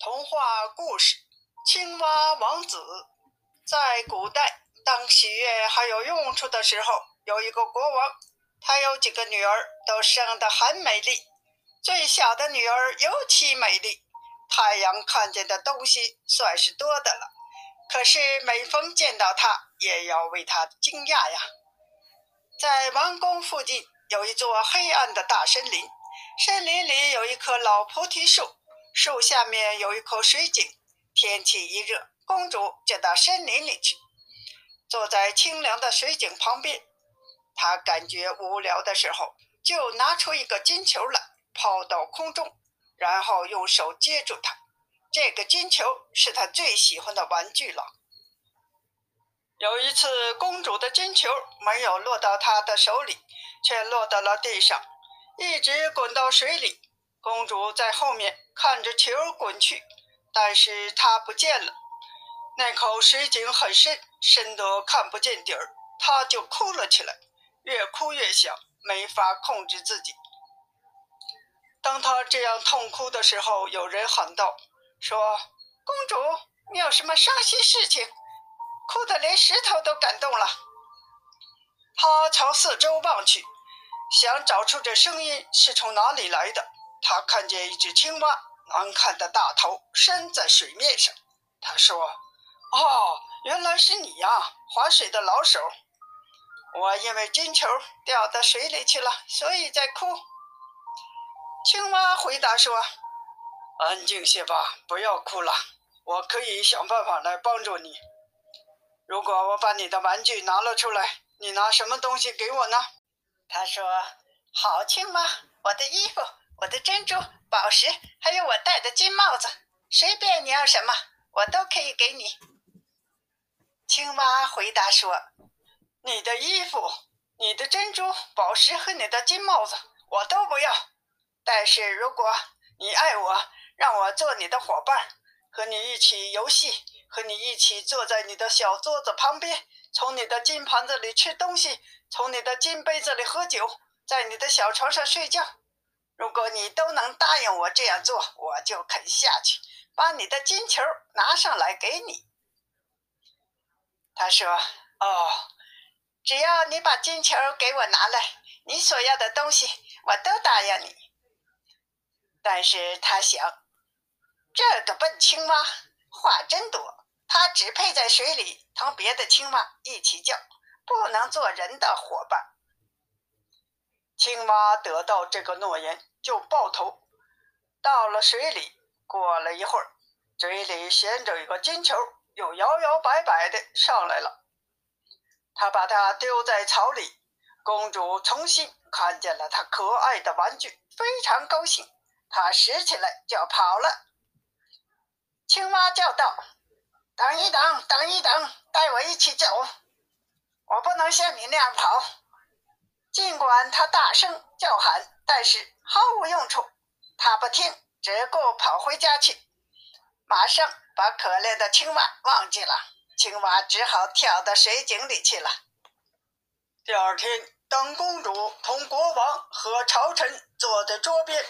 童话故事：青蛙王子。在古代，当喜悦还有用处的时候，有一个国王，他有几个女儿，都生得很美丽。最小的女儿尤其美丽，太阳看见的东西算是多的了。可是每逢见到她，也要为她惊讶呀。在王宫附近有一座黑暗的大森林，森林里有一棵老菩提树。树下面有一口水井，天气一热，公主就到森林里去，坐在清凉的水井旁边。她感觉无聊的时候，就拿出一个金球来，抛到空中，然后用手接住它。这个金球是她最喜欢的玩具了。有一次，公主的金球没有落到她的手里，却落到了地上，一直滚到水里。公主在后面看着球滚去，但是她不见了。那口水井很深，深得看不见底儿，她就哭了起来，越哭越响，没法控制自己。当她这样痛哭的时候，有人喊道：“说，公主，你有什么伤心事情？哭得连石头都感动了。”她朝四周望去，想找出这声音是从哪里来的。他看见一只青蛙，难看的大头伸在水面上。他说：“哦，原来是你呀，划水的老手。我因为金球掉到水里去了，所以在哭。”青蛙回答说：“安静些吧，不要哭了。我可以想办法来帮助你。如果我把你的玩具拿了出来，你拿什么东西给我呢？”他说：“好，青蛙，我的衣服。”我的珍珠、宝石，还有我戴的金帽子，随便你要什么，我都可以给你。青蛙回答说：“你的衣服、你的珍珠、宝石和你的金帽子，我都不要。但是如果你爱我，让我做你的伙伴，和你一起游戏，和你一起坐在你的小桌子旁边，从你的金盘子里吃东西，从你的金杯子里喝酒，在你的小床上睡觉。”如果你都能答应我这样做，我就肯下去把你的金球拿上来给你。他说：“哦，只要你把金球给我拿来，你所要的东西我都答应你。”但是他想，这个笨青蛙话真多，它只配在水里同别的青蛙一起叫，不能做人的伙伴。青蛙得到这个诺言。就抱头到了水里，过了一会儿，嘴里衔着一个金球，又摇摇摆摆的上来了。他把它丢在草里，公主重新看见了她可爱的玩具，非常高兴。她拾起来就跑了。青蛙叫道：“等一等，等一等，带我一起走。我不能像你那样跑。”尽管他大声叫喊。但是毫无用处，他不听，只顾跑回家去，马上把可怜的青蛙忘记了。青蛙只好跳到水井里去了。第二天，当公主同国王和朝臣坐在桌边，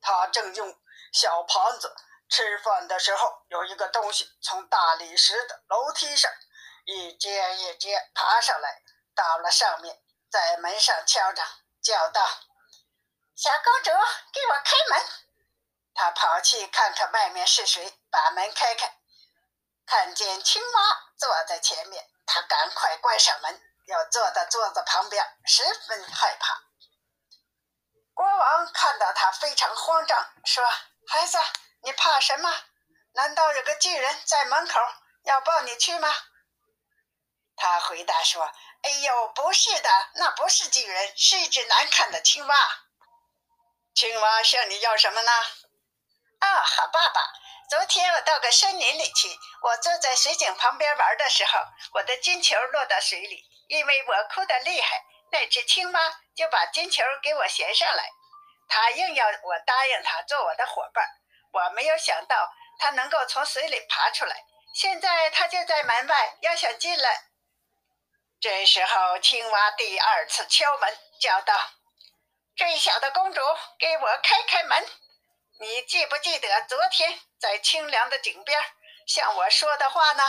她正用小盘子吃饭的时候，有一个东西从大理石的楼梯上一阶一阶爬上来，到了上面，在门上敲着，叫道。小公主，给我开门！她跑去看看外面是谁，把门开开，看见青蛙坐在前面，她赶快关上门，又坐到桌子旁边，十分害怕。国王看到她非常慌张，说：“孩子，你怕什么？难道有个巨人在门口要抱你去吗？”他回答说：“哎呦，不是的，那不是巨人，是一只难看的青蛙。”青蛙向你要什么呢？啊，好爸爸，昨天我到个森林里去，我坐在水井旁边玩的时候，我的金球落到水里，因为我哭得厉害，那只青蛙就把金球给我衔上来，它硬要我答应它做我的伙伴，我没有想到它能够从水里爬出来，现在它就在门外，要想进来。这时候，青蛙第二次敲门，叫道。最小的公主，给我开开门！你记不记得昨天在清凉的井边向我说的话呢？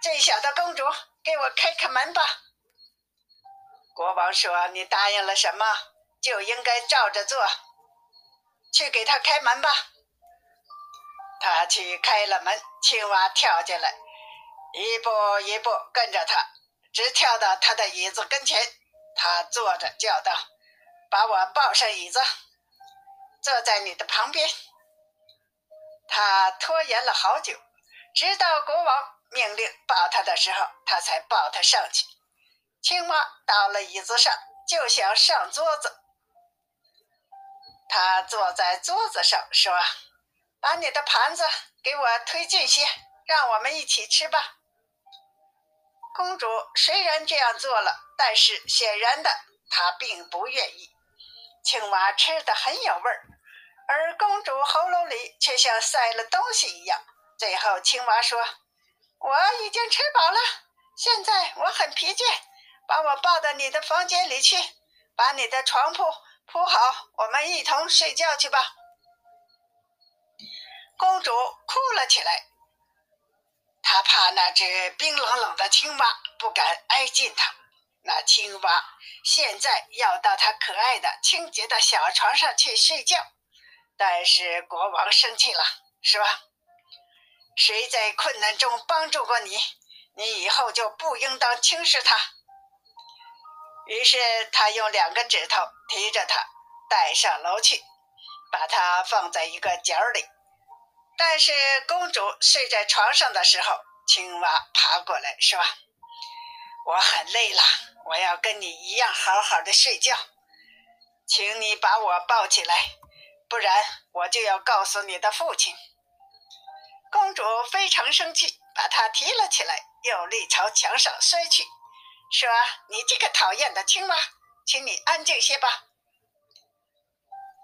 最小的公主，给我开开门吧。国王说：“你答应了什么，就应该照着做。去给他开门吧。”他去开了门，青蛙跳进来，一步一步跟着他，直跳到他的椅子跟前。他坐着，叫道：“把我抱上椅子，坐在你的旁边。”他拖延了好久，直到国王。命令抱他的时候，他才抱他上去。青蛙到了椅子上，就想上桌子。他坐在桌子上说：“把你的盘子给我推进些，让我们一起吃吧。”公主虽然这样做了，但是显然的，她并不愿意。青蛙吃的很有味儿，而公主喉咙里却像塞了东西一样。最后，青蛙说。我已经吃饱了，现在我很疲倦，把我抱到你的房间里去，把你的床铺铺好，我们一同睡觉去吧。公主哭了起来，他怕那只冰冷冷的青蛙，不敢挨近他。那青蛙现在要到他可爱的、清洁的小床上去睡觉，但是国王生气了，是吧？谁在困难中帮助过你，你以后就不应当轻视他。于是他用两个指头提着它带上楼去，把它放在一个角里。但是公主睡在床上的时候，青蛙爬过来说：“我很累了，我要跟你一样好好的睡觉，请你把我抱起来，不然我就要告诉你的父亲。”公主非常生气，把他提了起来，用力朝墙上摔去，说：“你这个讨厌的青蛙，请你安静些吧。”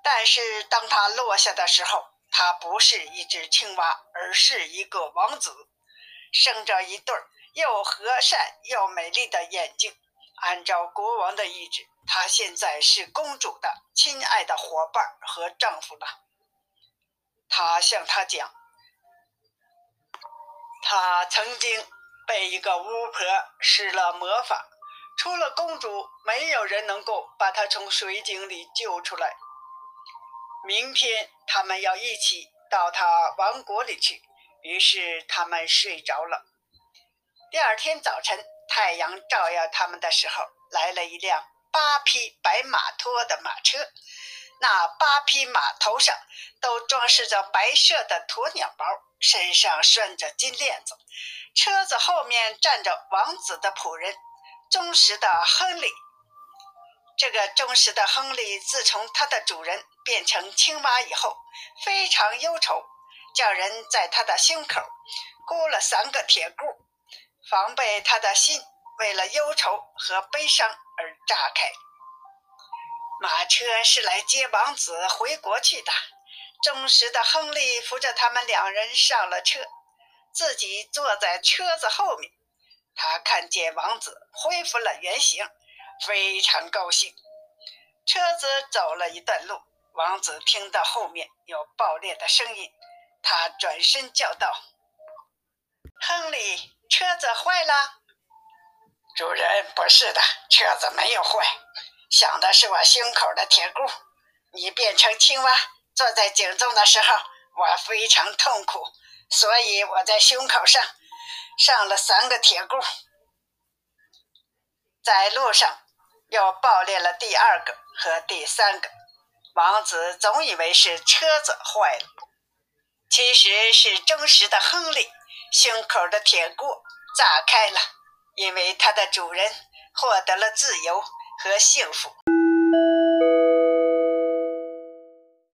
但是当他落下的时候，他不是一只青蛙，而是一个王子，生着一对又和善又美丽的眼睛。按照国王的意志，他现在是公主的亲爱的伙伴和丈夫了。他向他讲。他曾经被一个巫婆施了魔法，除了公主，没有人能够把她从水井里救出来。明天他们要一起到他王国里去，于是他们睡着了。第二天早晨，太阳照耀他们的时候，来了一辆八匹白马拖的马车，那八匹马头上都装饰着白色的鸵鸟毛。身上拴着金链子，车子后面站着王子的仆人，忠实的亨利。这个忠实的亨利，自从他的主人变成青蛙以后，非常忧愁，叫人在他的胸口箍了三个铁箍，防备他的心为了忧愁和悲伤而炸开。马车是来接王子回国去的。忠实的亨利扶着他们两人上了车，自己坐在车子后面。他看见王子恢复了原形，非常高兴。车子走了一段路，王子听到后面有爆裂的声音，他转身叫道：“亨利，车子坏了？”“主人，不是的，车子没有坏，想的是我胸口的铁箍。你变成青蛙。”坐在井中的时候，我非常痛苦，所以我在胸口上上了三个铁箍。在路上又爆裂了第二个和第三个。王子总以为是车子坏了，其实是忠实的亨利胸口的铁锅炸开了，因为它的主人获得了自由和幸福。